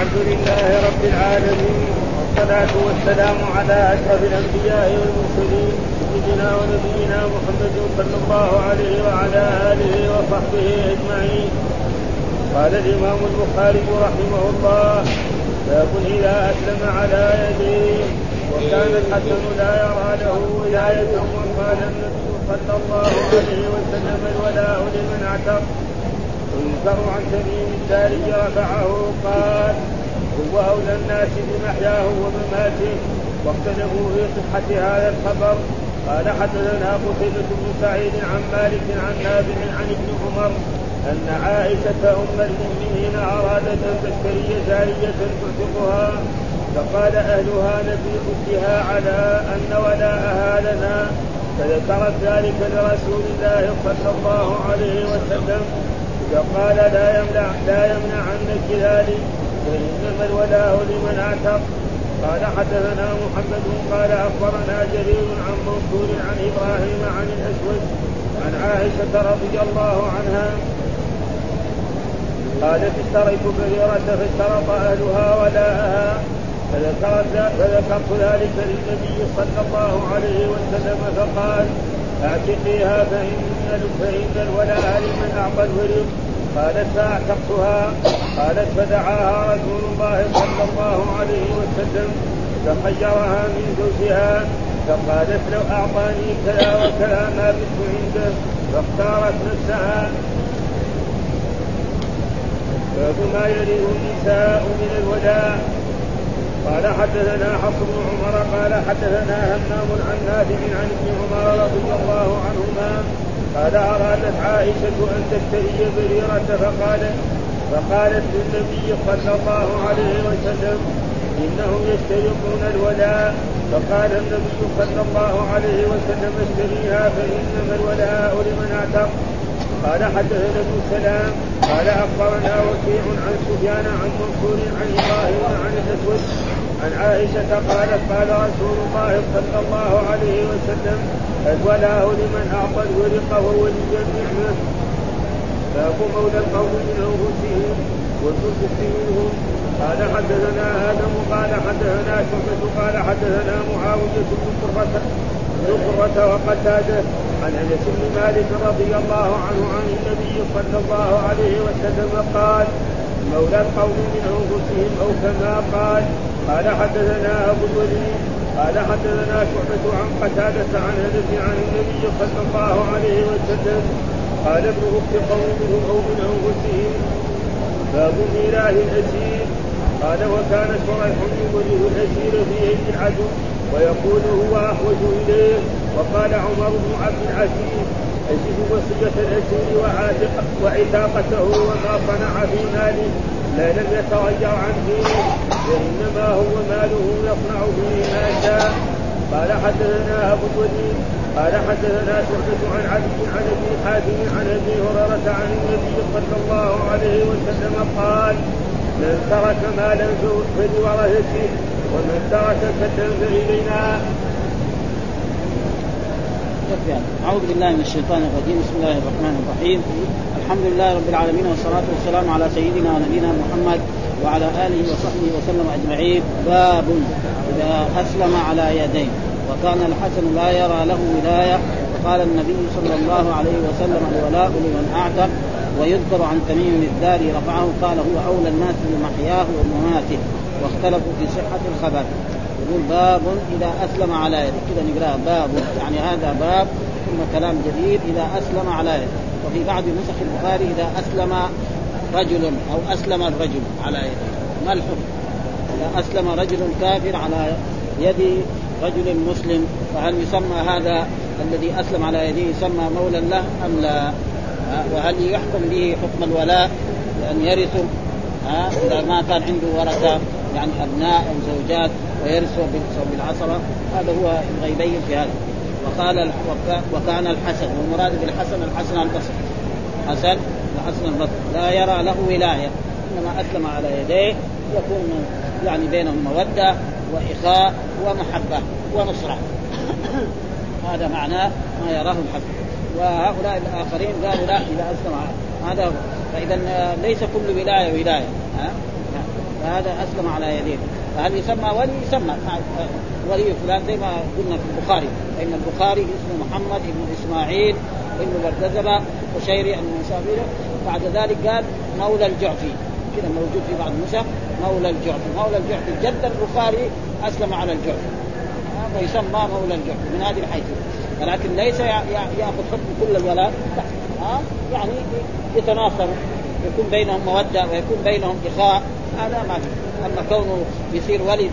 الحمد لله رب العالمين والصلاة والسلام على أشرف الأنبياء والمرسلين سيدنا ونبينا محمد صلى الله عليه وعلى آله وصحبه أجمعين. قال الإمام البخاري رحمه الله باب إذا أسلم على يديه وكان الحسن لا يرى له ولاية وقال النبي صلى الله عليه وسلم الولاء لمن اعتق. وينكر عن تميم الداري رفعه قال هو أولى الناس بمحياه ومماته واختلفوا في صحة هذا الخبر. قال حدثنا قتيبة بن سعيد عن مالك عن نافع عن ابن عمر أن عائشة أم المؤمنين أرادت أن تشتري جارية تعتقها فقال أهلها نبي ردها على أن ولاءها لنا. فذكرت ذلك لرسول الله صلى الله عليه وسلم. فقال لا يمنع لا يمنعنك ذلك فإنما الولاء لمن اعتق قال حدثنا محمد قال أخبرنا جرير عن منصور عن إبراهيم عن الأسود عن عائشة رضي الله عنها قالت اشتريت بريرة فاشترط أهلها ولاءها. فذكرت ذلك للنبي صلى الله عليه وسلم فقال أعتقيها فإن فإن الولاء لمن أعطى الورق قالت فأعتقتها. قالت فدعاها رسول الله صلى الله عليه وسلم. فخيرها من زوجها. فقالت لو أعطاني كذا وكذا ما بت عنده فاختارت نفسها. باب ما يليه النساء من الوداع. قال حدثنا حفص بن عمر قال حدثنا همام عن نافع عن ابن عمر رضي الله عنهما قال أرادت عائشة أن تشتري بريرة فقالت فقالت للنبي صلى الله عليه وسلم إنهم يشترطون الولاء. فقال النبي صلى الله عليه وسلم اشتريها فإنما الولاء لمن أعتق. قال حدثنا ابن سلام. قال أخبرنا وكيع عن سفيان عن منصور عن إبراهيم عن الأسود. عن عائشة قالت قال رسول الله صلى الله عليه وسلم الولاء لمن أعطى الورق وولي النعمة باب مولى القوم من أنفسهم والنفس منهم قال حدثنا آدم قال حدثنا شعبة قال حدثنا معاوية بن قرة بن قرة وقتادة عن أنس بن مالك رضي الله عنه عن النبي صلى الله عليه وسلم قال مولى القوم من أنفسهم أو كما قال. قال حدثنا أبو الوليد قال حدثنا شعبة عن قتادة عن أنس عن النبي صلى الله عليه وسلم قال ابن أخت قوم منهم أو من أنفسهم باب ميراث الأسير. قال وكان شريح يمره الأسير في يد العدو ويقول هو أحوج إليه. وقال عمر بن عبد العزيز أجد وصية الأسير وعتاقته وما صنع في ماله لا لم يتغير عن دينه وانما هو ماله يصنع فيه ما شاء. قال حدثنا أبو الوليد قال حدثنا شعبة عن عبد عن ابي حاتم عن أبي هريرة عن النبي صلى الله عليه وسلم قال من ترك مالا فلورثته ومن ترك كدا فإلينا أعوذ بالله من الشيطان الرجيم. بسم الله الرحمن الرحيم. الحمد لله رب العالمين والصلاة والسلام على سيدنا ونبينا محمد وعلى آله وصحبه وسلم أجمعين. باب إذا أسلم على يديه وكان الحسن لا يرى له ولاية. وقال النبي صلى الله عليه وسلم الولاء لمن أعتق. ويذكر عن تميم الداري رفعه. قال هو أولى الناس بمحياه ومماته. واختلفوا في صحة الخبر. يقول باب إذا أسلم على يده كذا نقرأ باب يعني هذا باب ثم كلام جديد إذا أسلم على يده وفي بعض نسخ البخاري إذا أسلم رجل أو أسلم الرجل على يده. ما الحكم؟ إذا أسلم رجل كافر على يد رجل مسلم فهل يسمى هذا الذي أسلم على يده يسمى مولا له أم لا؟ وهل يحكم به حكم الولاء بأن يرثوا إذا ما كان عنده ورثة يعني أبناء أو زوجات ويرثوا بالعصبة هذا هو الغيبين في هذا. وقال وكان الحسن والمراد بالحسن الحسن البصري. حسن الحسن البصري لا يرى له ولاية إنما أسلم على يديه يكون يعني بينهم مودة وإخاء ومحبة ونصرة. هذا معناه ما يراه الحسن. وهؤلاء الآخرين قالوا لا إذا أسلم هذا فإذا ليس كل ولاية ولاية ها؟ فهذا أسلم على يديه. فهل يسمى ولي؟ يسمى. ولي فلان زي ما قلنا في البخاري. فإن البخاري اسمه محمد بن إسماعيل ابن بردزبة وشيري المسافر بعد ذلك قال مولى الجعفي. كذا موجود في بعض النسخ. مولى الجعفي. مولى الجعفي جد البخاري أسلم على الجعفي. فيسمى مولى الجعفي من هذه الحيثيه ولكن ليس يأخذ حكم كل الولاء ها؟ يعني يتناصروا يكون بينهم مودة ويكون بينهم إخاء. هذا ما في. أما كونه يصير ولي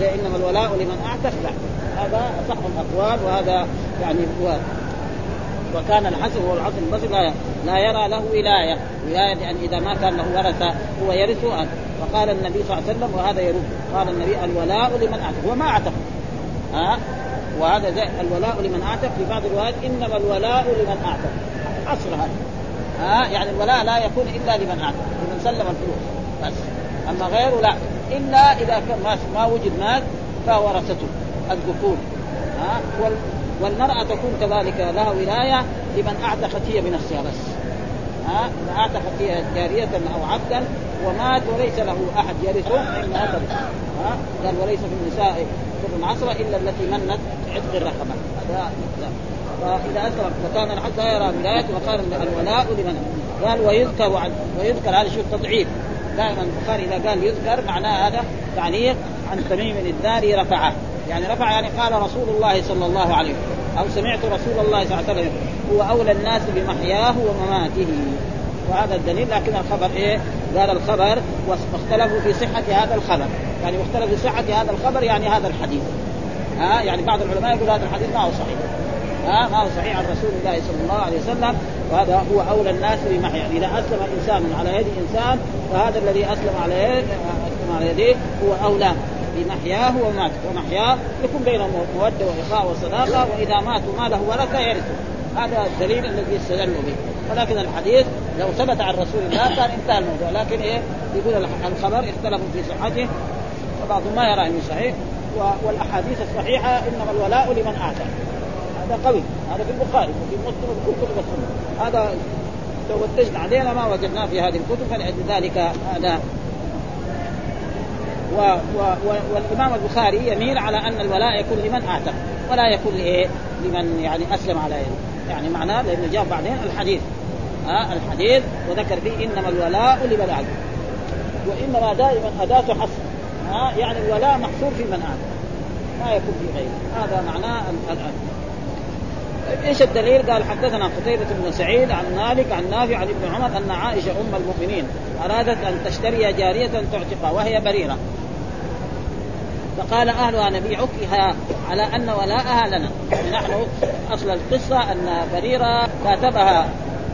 زي إنما الولاء لمن أعتق لا هذا اصح الأقوال. وهذا يعني هو وكان الحسن الحسن البصري لا, لا يرى له ولاية. ولاية يعني إذا ما كان له ورثة هو يرثه فقال النبي صلى الله عليه وسلم وهذا يرد قال النبي الولاء لمن أعتق. هو ما أعتق. ها؟ وهذا زي الولاء لمن أعتق. في بعض الروايات إنما الولاء لمن أعتق. اصل هذا. ها؟ يعني الولاء لا يكون إلا لمن أعتق. لمن سلم الفلوس. بس. أما غيره لا. إلا إذا كان ما وجد مال فورثته الذكور. ها؟ والمرأة تكون كذلك لها ولاية لمن أعتقت هي بنفسها بس. ها؟ إذا أعتقت هي جارية أو عبدا ومات وليس له أحد يرثه فإنها ترث ها؟ قال وليس في النساء كل عصرة إلا التي منت عتق الرقبة. فإذا أسلم فكان لا يرى ولاية وقال الولاء لمن؟ قال ويذكر عن ويذكر هذا شو تضعيف دائما البخاري إذا قال يذكر معناه هذا تعليق عن تميم الداري رفعه. يعني رفع يعني قال رسول الله صلى الله عليه وسلم أو سمعت رسول الله صلى الله عليه وسلم هو أولى الناس بمحياه ومماته. وهذا الدليل لكن الخبر إيه؟ قال الخبر واختلفوا في صحة هذا الخبر، يعني واختلفوا في صحة هذا الخبر يعني هذا الحديث. ها؟ يعني بعض العلماء يقول هذا الحديث ما هو صحيح. ها؟ ما هو صحيح عن رسول الله صلى الله عليه وسلم. وهذا هو أولى الناس بمحيا إذا أسلم إنسان على يد إنسان فهذا الذي أسلم على أسلم على يديه هو أولى. بمحياه ومات. ومحياه يكون بينهم موده واخاء وصداقه وإذا ماتوا ما له ورثه يرثه هذا الدليل الذي استدلوا به. ولكن الحديث لو ثبت عن رسول الله كان انتهى الموضوع. لكن إيه؟ يقول الخبر اختلفوا في صحته وبعضهم ما يرى إنه صحيح والأحاديث الصحيحة إنما الولاء لمن اعتق هذا قوي. هذا في البخاري وفي مسلم وفي كتب السنة. هذا لو فتشنا علينا ما وجدناه في هذه الكتب فلأجل ذلك هذا و و و والإمام البخاري يميل على أن الولاء يكون لمن اعتق ولا يكون لإيه؟ لمن يعني أسلم على يده يعني معناه لأنه جاء بعدين الحديث. ها آه الحديث وذكر فيه إنما الولاء لمن اعتق وإنما دائما أداة حصر. ها آه يعني الولاء محصور في من اعتق ما يكون في غيره. هذا معناه الان إيش الدليل؟ قال حدثنا قتيبة بن سعيد عن مالك عن نافع عن ابن عمر أن عائشة أم المؤمنين أرادت أن تشتري جارية تعتقها وهي بريرة. فقال أهلها نبيعكها على أن ولاءها لنا. نحن أصل القصة أن بريرة كاتبها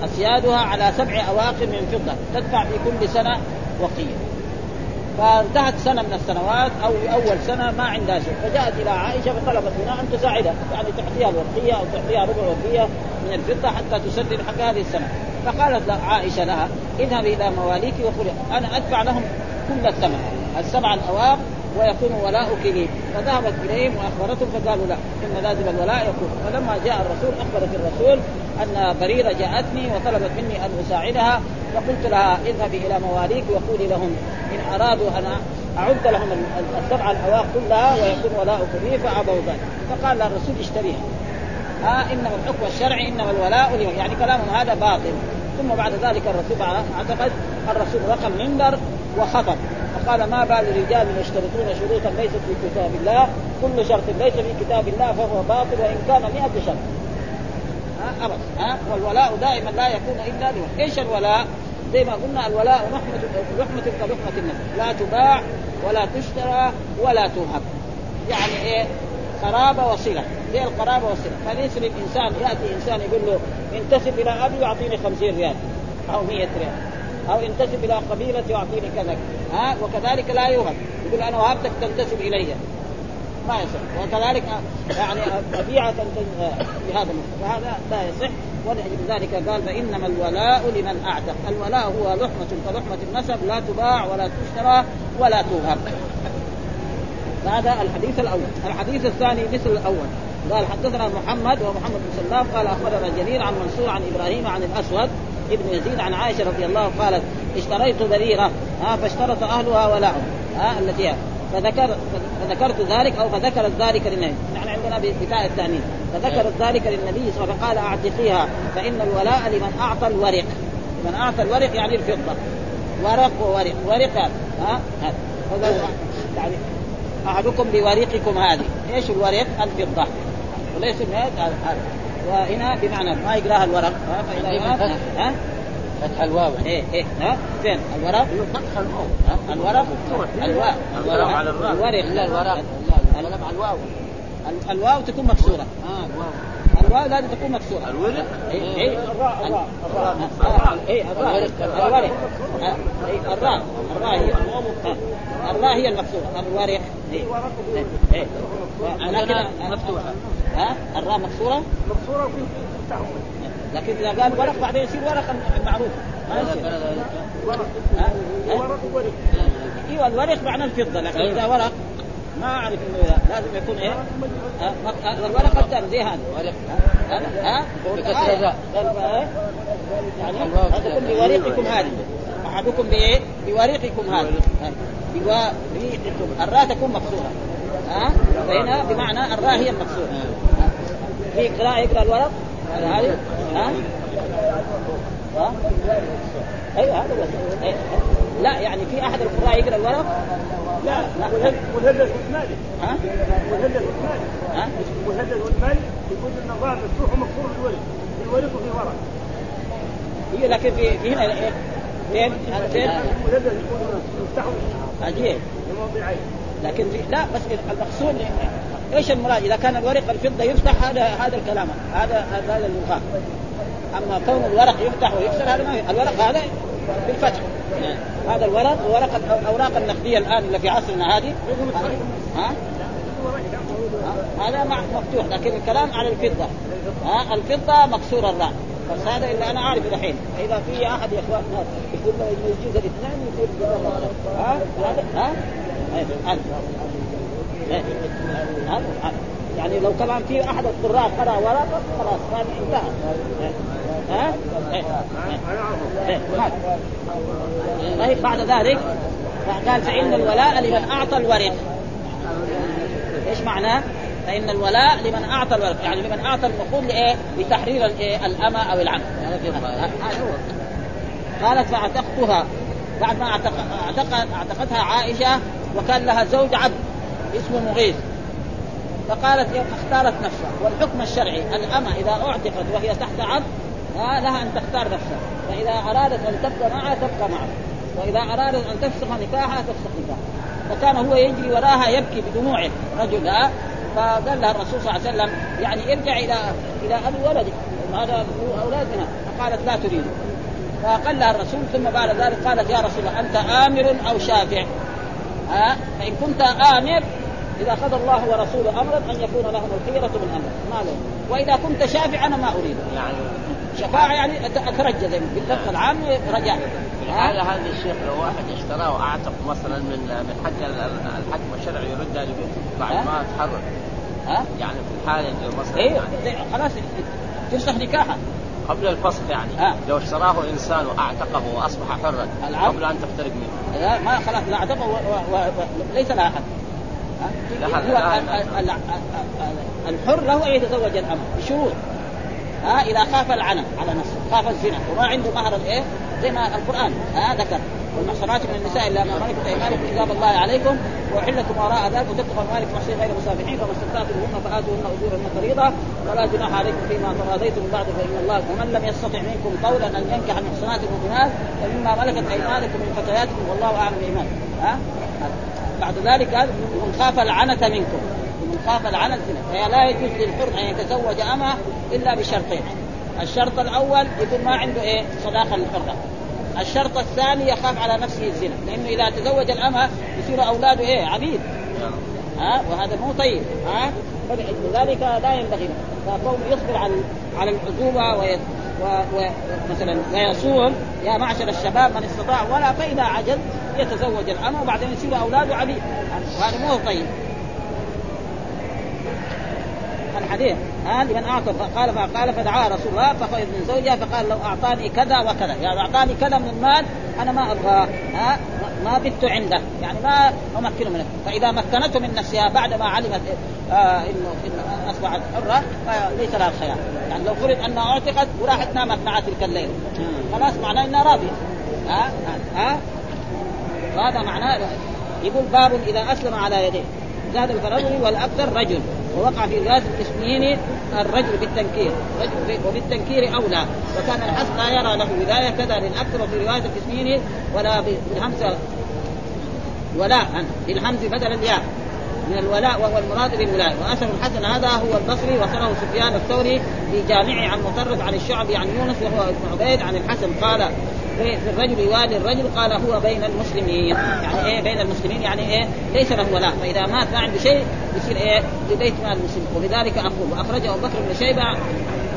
اسيادها على سبع اواق من فضة تدفع في كل سنة وقيه فانتهت سنة من السنوات أو أول سنة ما عندها شيء. فجاءت إلى عائشة فطلبت منها أن تساعدها يعني تعطيها الوقية أو تعطيها ربع وقيه من الفضة حتى تسدد حق هذه السنة. فقالت عائشة لها اذهبي إلى مواليك وقولي أنا أدفع لهم كل الثمن. السبع الاواق ويكون ولاؤك لي فذهبت إليهم وأخبرتهم فقالوا لا إن لازم الولاء يكون. فلما جاء الرسول أخبرت الرسول أن بريرة جاءتني وطلبت مني أن أساعدها فقلت لها اذهبي إلى مواليك وقولي لهم إن أرادوا أن أعد لهم السبع الاواق كلها ويكون ولاؤك لي فأبوا ذلك. فقال الرسول اشتريها. ها إنما الحكم الشرعي إنما الولاء لي يعني كلامهم هذا باطل. ثم بعد ذلك الرسول أعتقد الرسول رقم منبر وخطب. فقال ما بال الرجال يشترطون شروطا ليست في كتاب الله كل شرط ليس في كتاب الله فهو باطل وإن كان 100 شرط. ها ابدا ها والولاء دائما لا يكون إلا لمن إيش الولاء؟ زي ما قلنا الولاء لحمة لحمة كلحمة النفس. لا تباع ولا تشترى ولا توهب يعني إيه؟ قرابة وصلة. زي القرابة والصلة فليس للإنسان يأتي إنسان يقول له انتسب إلى أبي يعطيني خمسين ريال أو مئة ريال. أو انتسب إلى قبيلة يعطيني كذا ها وكذلك لا يوهب. يقول أنا وهبتك تنتسب إلي. ما يصح. وكذلك يعني ابيعك بهذا فهذا لا يصح. ولأجل ذلك قال فإنما الولاء لمن أعتق. الولاء هو لحمة كلحمة النسب لا تباع ولا تشترى ولا توهب. هذا الحديث الأول. الحديث الثاني مثل الأول. قال حدثنا محمد ومحمد بن سلام قال أخبرنا جرير عن منصور عن إبراهيم عن الأسود ابن يزيد عن عائشة رضي الله قالت اشتريت بريره ها فاشترط أهلها ولاهم ها التي فذكر فذكرت ذلك أو فذكرت ذلك للنبي. نحن عندنا بتاء التأنيث. فذكرت ذلك للنبي صلى الله عليه وسلم فقال اعتقيها فإن الولاء لمن أعطى الورق. من أعطى الورق يعني الفضة. ورق وورق. ورق ها يعني أحدكم بورقكم هذه. إيش الورق؟ الفضة. وليس هذا. وهنا بمعنى ما يقراها الورق ها فإذا ها؟ فتح الواو. إيه إيه ها؟ فين الورق؟ فتح الواو. الورق؟ الواو. الورق. على الراء الورق. لا الورق. الورق. على الواو. الواو تكون مكسورة. آه. الواو. الواو لازم تكون مكسورة. الورق؟ اي اي الراء الراء. اي الراء. الورق. الراء. الراء. هي الراء هي المكسورة. الورق اي اي لكن مفتوحة. ها؟ الراء مكسورة؟ مكسورة وفي لكن إذا قال ورق بعدين يصير ورق معروف. ما يصير. ورق؟ ورق. وورق إيوه الورق معنى الفضة لكن إذا ورق ما أعرف إنه لازم يكون إيه؟ ها؟ مك- الورق الثاني زي هذا ورق. ها؟ ها؟ يعني احدكم بوريقكم هذه. أحدكم بإيه؟ بوريقكم هذه. ها؟ بوريقكم الراء تكون مكسوره ها؟ فهنا بمعنى الراء هي المكسوره ها؟ في قراءة يقرأ الورق هذه ها؟ ها؟ أيوه هذا هو إيه. لا يعني في أحد القراء يقرأ الورق لا لا مهلل والمالي ها؟ مهلل والمالي ها؟ مهلل والمالي يقول إن الراء مفتوح ومكسور بالورق الورق وفي ورق هي لكن في في هنا إيه؟ فين؟ فين؟ مهلل يقول لكن في لا بس المقصود إيش المراد؟ إذا كان الورق الفضة يفتح هذا هذا الكلام. هذا هذا المخاف أما كون الورق يفتح ويكسر هذا ما في. الورق هذا بالفتح. هذا الورق وورق الأوراق النقدية الآن اللي في عصرنا هذه. ها؟ هذا مفتوح لكن الكلام على الفضة. ها؟ الفضة مكسور الراء بس هذا اللي أنا عارفه الحين إذا في أحد يا اخواننا يقول له إنه يجوز الاثنين يقول ها ها. إيه. هذا. هذا. يعني لو طبعا في أحد القراء قرأ ورقة خلاص هذا انتهى. ها. طيب بعد ذلك قال فإن الولاء لمن أعطى الورق إيش معناه؟ فإن الولاء لمن أعطى الورق يعني لمن أعطى النقود لإيه؟ لتحرير هذا في هذا هو قالت فأعتقتها. بعد ما اعتق... اعتق... أعتقتها عائشة وكان لها زوج عبد اسمه مغيث. فقالت إيه؟ اختارت نفسها. والحكم الشرعي الأمة إذا أعتقت وهي تحت عبد آه لها أن تختار نفسها. فإذا أرادت أن تبقى معها تبقى معه وإذا أرادت أن تفسخ نكاحها تفسخ نكاحها. فكان هو يجري وراها يبكي بدموعه. رجل آه فقال لها الرسول صلى الله عليه وسلم يعني ارجع إلى إلى أبي ولدك هذا أولادنا. فقالت لا تريد. فقال لها الرسول ثم بعد ذلك قالت يا رسول الله أنت آمر أو شافع؟ ها؟ فإن كنت آمر إذا قضى الله ورسوله أمرا أن يكون لهم الخيرة من أمر ما لهم وإذا كنت شافع أنا ما أريد. يعني شفاعة يعني أترجى زي ما في اللفظ العام رجاء الحالة هذه الشيخ لو واحد اشتراه واعتق مثلا من من حق ال- ال- الحكم الشرعي يردها لبيته بعد؟ ما تحرر ها؟ يعني في الحالة اللي مثلا إيه. يعني. زي- خلاص تفسخ نكاحها قبل الفسخ يعني. ها. لو اشتراه إنسان وأعتقه وأصبح حرا. قبل أن تفترق منه. لا ما خلاص لا أعتقه و- و- و- ليس لها حد الحر له أن يتزوج الأمر بشروط ها؟ إذا خاف العنى على نفسه خاف الزنا وما عنده مهر الايه زي ما القرآن ها؟ ذكر. والمحصنات من النساء إلا ما ملكت أيمانكم كتاب الله عليكم واحلكم وراء ذلك وتبقوا اموالكم محصنين غير مسافحين فما استمتعتم بهن فآتوهن أجورهن فريضة. ولا جناح عليكم فيما تراضيتم من بعد فإن الله ومن لم يستطع منكم قولا أن ينكح المحصنات المؤمنات فمما ملكت أيمانكم من فتياتكم والله أعلم بإيمانكم. ها؟ بعد ذلك قال ومن خاف العنة منكم. ومن خاف العنة الزنا فهي لا يجوز للحر أن يتزوج أمة إلا بشرطين. الشرط الأول يكون ما عنده إيه؟ صداقة للحرة. الشرط الثاني يخاف على نفسه الزنا لأنه إذا تزوج الأمة يصير أولاده إيه؟ عبيد. ها؟ وهذا مو طيب ها؟ فلذلك لا ينبغي فكونه يصبر على على العزوبه وي و- ومثلا ويصوم يا معشر الشباب من استطاع ولا فاذا عجز يتزوج الأمة وبعدين يصير أولاده عبيد. وهذا مو طيب. الحديث. ها لمن اعطى فقال فقال فدعا رسول الله فخرج من زوجها فقال لو أعطاني كذا وكذا. يعني أعطاني كذا من المال أنا ما ابغاه ها؟ ما بت عنده. يعني ما أمكنه منه. فإذا مكنته من نفسها بعد ما علمت آه انه أصبحت حرة فليس لها الخيار يعني لو فرض أنها أعتقت وراحت نامت مع تلك الليلة. خلاص معناه إنها راضية. ها؟ ها؟ هذا معناه. يقول باب إذا أسلم على يديه. زاد الفرج والأكثر رجل. ووقع في روايه الاثنين الرجل بالتنكير. رجل وبالتنكير أولى. وكان الحسن لا يرى له ولاية كذا للأكثر وفي رواية الاثنين ولا بالهمزه ولاء بالهمز بدل الياء. من الولاء وهو المراد بالولاء واثر الحسن هذا هو البصري وصله سفيان الثوري في جامعه عن مطرب عن الشعبي عن يونس وهو ابن عبيد عن الحسن. قال في الرجل يوالي الرجل قال هو بين المسلمين. يعني إيه بين المسلمين؟ يعني إيه؟ ليس له ولاء فإذا مات ما عنده شيء يصير إيه؟ لبيت مال المسلمين وبذلك أقول وأخرجه أبو بكر بن شيبة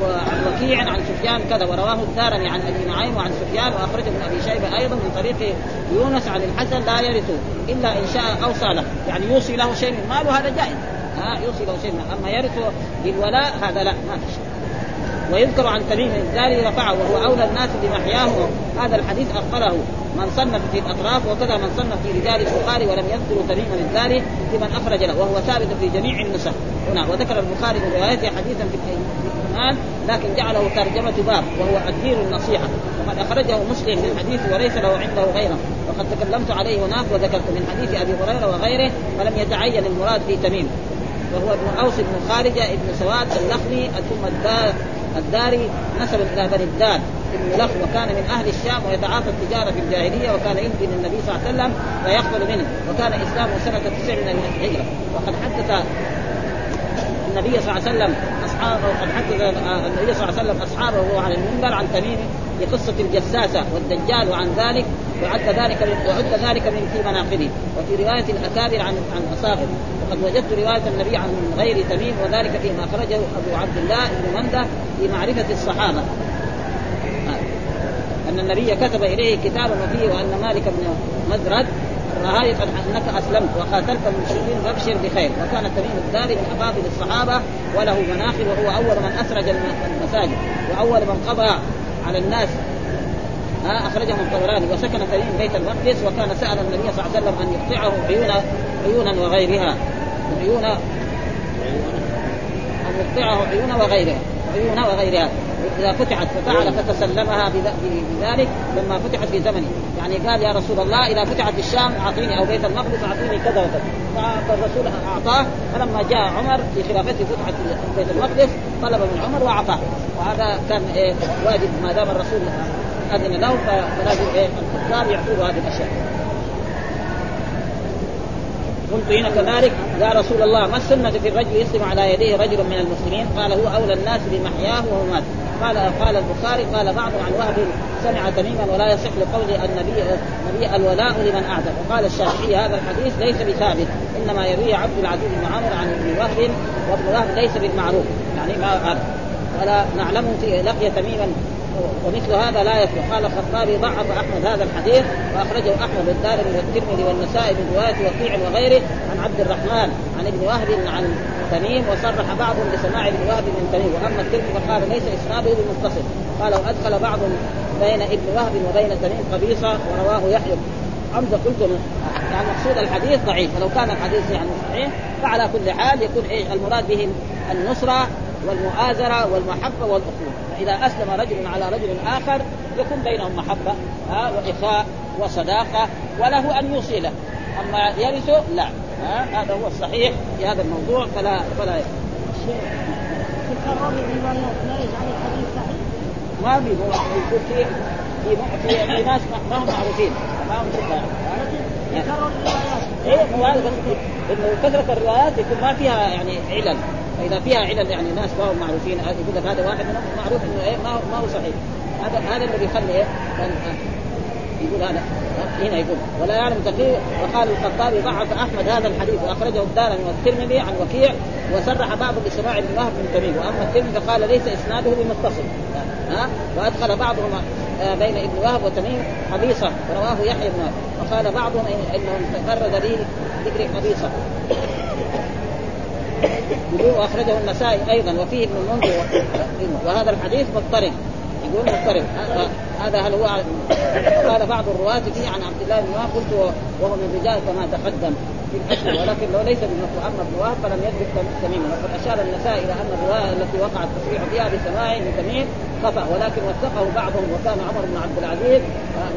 وعن وكيع عن سفيان كذا ورواه الدارمي عن أبي نعيم وعن سفيان وأخرجه ابن أبي شيبة أيضا من طريق يونس عن الحسن لا يرث إلا إن شاء أوصى له. يعني يوصي له شيء من ماله هذا جائز. ها يوصي له شيء من أما يرث بالولاء هذا لا ما في شيء. ويذكر عن تميم الداري رفعه وهو أولى الناس بمحياه. هذا الحديث أخبره من صنف في الأطراف وكذا من صنف في رجال البخاري ولم يذكر تميم الداري لمن أخرج له وهو ثابت في جميع النسخ. هنا وذكر البخاري من روايته حديثا في الإيمان لكن جعله ترجمة باب وهو الدين النصيحة. وقد أخرجه مسلم من حديث وليس له عنده غيره. وقد تكلمت عليه هناك وذكرت من حديث أبي هريرة وغيره فلم يتعين المراد في تميم. وهو ابن أوس بن خارجة ابن سواد اللخمي ثم الداري نسب إلى بني الدار. ابن لخ وكان من أهل الشام ويتعاطى التجارة في الجاهلية وكان يمضي للنبي صلى الله عليه وسلم فيقبل منه. وكان اسلامه سنة تسع من الهجرة. وقد حدث النبي صلى الله عليه وسلم أصحابه وقد حدث النبي صلى الله عليه وسلم أصحابه وهو على المنبر عن تميم قصة الجساسة والدجال وعن ذلك وعد ذلك وعد ذلك من في مناقبه. وفي رواية الأكابر عن عن أصاغر. وقد وجدت رواية النبي عن غير تميم وذلك فيما أخرجه أبو عبد الله بن منده في معرفة الصحابة. أن النبي كتب إليه كتابا وفيه وأن مالك بن مزرد رأيت أنك أسلمت وقاتلت المشركين فابشر بخير. وكان تميم الداري من افاضل الصحابة وله مناخب وهو أول من أسرج المساجد وأول من قضى على الناس. أخرجه الطبراني. وسكن تميم بيت المقدس وكان سأل النبي صلى الله عليه وسلم أن يقطعه عيون عيونا وغيرها. عيون أن يقطعه عيون وغيرها عيون وغيرها. إذا فتحت ففعل فتسلمها بذلك لما فتحت في زمنه يعني قال يا رسول الله إذا فتحت الشام أعطيني أو بيت المقدس أعطيني كذا وكذا. فالرسول أعطاه. فلما جاء عمر في خلافته فتحت بيت المقدس طلب من عمر وأعطاه. وهذا كان إيه واجب ما دام الرسول أذن له فلازم إيه الكفار يعطوه هذه الأشياء. قلت هنا كذلك يا رسول الله ما السنة في الرجل يسلم على يديه رجل من المسلمين؟ قال هو أولى الناس بمحياه ومماته قال قال البخاري قال بعض عن وهب سمع تميما ولا يصح لقول النبي النبي الولاء لمن اعتق وقال الشافعي هذا الحديث ليس بثابت إنما يروي عبد العزيز بن عمرو عن ابن وهب وابن وهب ليس بالمعروف. يعني ما ولا نعلمه في لقي تميما ومثل هذا لا يكفي قال الخطابي ضعف أحمد هذا الحديث وأخرجه أحمد الدارمي والترمذي والنسائي من روايه وكيع وغيره عن عبد الرحمن عن ابن وهب عن تميم وصرح بعضهم بسماع ابن وهب من تميم. وأما الترمذي فقال ليس إسناده بمتصل قال وأدخل بعض بين ابن وهب وبين تميم قبيصة ورواه يحيى. حمزه قلت يعني مقصود الحديث ضعيف. فلو كان الحديث يعني صحيح فعلى كل حال يكون إيش؟ المراد به النصرة والمؤازرة والمحبة والأخوة. فاذا أسلم رجل على رجل آخر يكون بينهم محبة ها وإخاء وصداقة وله أن يوصي له. أما يرثه لا ها هذا هو الصحيح في هذا الموضوع فلا فلا. ما في يكون في في في, ناس ما هم معروفين. ما هم إيه هو هذا إنه كثرة الروايات يكون ما فيها يعني علل. فإذا فيها علل يعني ناس ما هم معروفين يقول لك هذا واحد منهم معروف إنه إيه ما هو ما هو صحيح. هذا هذا اللي بيخلي إيه يقول هذا. هنا يقول ولا يعلم تقي وقال الخطابي ضعف أحمد هذا الحديث وأخرجه الدارمي والترمذي عن وكيع وصرح بعض بسماع ابن وهب بن تميم. وأما الترمذي قال ليس إسناده بمتصل. ها؟ وأدخل بعضهم بين ابن وهب وتميم قبيصه رواه يحيى بن وهب. وقال بعضهم انه تفرد لي ذكر قبيصه يقول وأخرجه النسائي أيضا وفيه ابن المنذر وهذا الحديث مضطرب. يقول مضطرب. هذا هل هو قال بعض الرواة فيه عن عبد الله بن وهب قلت وهو من الرجال كما تقدم في الأصل ولكن لو ليس بمثل اما بن وهب فلم يدرك تميما. وقد أشار النسائي إلى أن الرواية التي وقع التصريح فيها بسماع من تميم خطا ولكن وثقه بعضهم وكان عمر بن عبد العزيز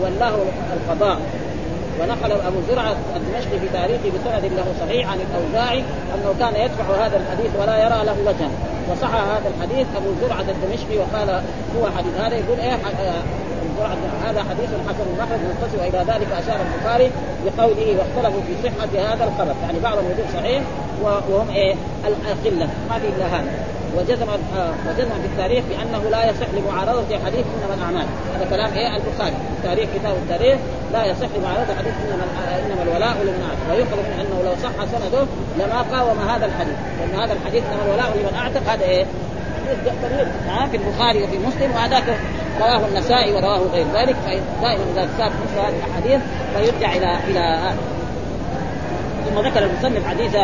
ولاه القضاء. ونقل أبو زرعة الدمشقي في تاريخه بسند له صحيح عن الأوزاعي أنه كان يدفع هذا الحديث ولا يرى له وجها. وصح هذا الحديث أبو زرعة الدمشقي وقال هو حديث هذا يقول إيه هذا حديث حسن المخرج منقسم وإلى ذلك أشار البخاري بقوله واختلفوا في صحة هذا الخبر يعني بعضهم يقول صحيح وهم إيه القله ما في الا هذا. وجزم آه، وجزم في التاريخ بأنه لا يصح لمعارضة حديث إنما الأعمال. هذا كلام إيه؟ البخاري. تاريخ كتاب التاريخ لا يصح لمعارضة حديث إنما آه، إنما الولاء لمن اعتق ويؤخذ من أنه لو صح سنده لما قاوم هذا الحديث. لأن هذا الحديث إنما الولاء لمن أعتق. هذا إيه؟ في البخاري وفي مسلم وهذاك رواه النسائي ورواه غير ذلك. فدائما إذا كانت مثل هذه الأحاديث فيرجع إلى إلى ثم ذكر المصنف حديث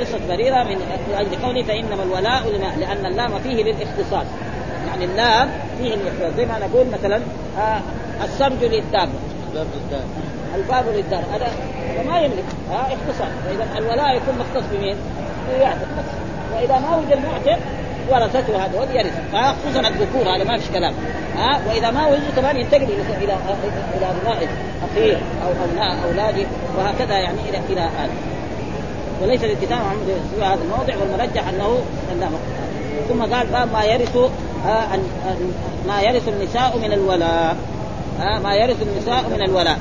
قصه بريرة من أجل قوله فإنما الولاء لما لأن اللام فيه للاختصاص. يعني اللام فيه الاختصاص زي ما نقول مثلا آه السرج للدابه الباب للدار الباب للدار هذا ما يملك ها آه اختصاص. فإذا الولاء يكون مختص بمين؟ يعتق بس. وإذا ما وجد معتق ورثته هذول يرث خصوصا الذكور هذا ما فيش كلام. ها وإذا ما وجد كمان ينتقل إلى إلى إلى ابناء أخيه أو أبناء أولاده وهكذا يعني إلى إلى هذا وليس الالتزام في هذا الموضع والمرجح أنه ثم قال باب ما يرث ما يرث النساء من الولاء. ما يرث النساء من الولاء.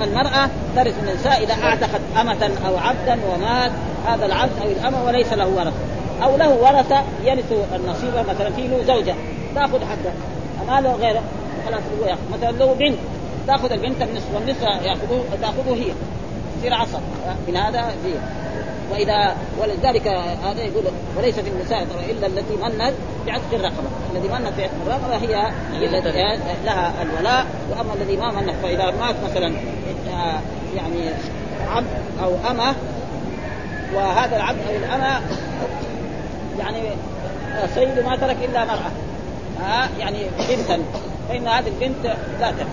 فالمرأة ترث النساء إذا أعتقت أمة أو عبدا ومات هذا العبد أو الأمة وليس له ورثة أو له ورثة يرث النصيب مثلا في له زوجة تأخذ حقه ما له غيره خلاص هو مثلا له بنت تأخذ البنت النصف والنصف يأخذه تأخذه هي. يصير عصر من هذا هي واذا ولذلك هذا يقول وليس في النساء إلا التي منت بعتق الرقبة، الذي منت بعتق الرقبة هي لها الولاء وأما الذي ما منت فإذا مات مثلا آه، يعني عبد أو أمة وهذا العبد أو الأمة يعني سيد ما ترك إلا مرأة. يعني بنتا. فإن هذه البنت لا ترك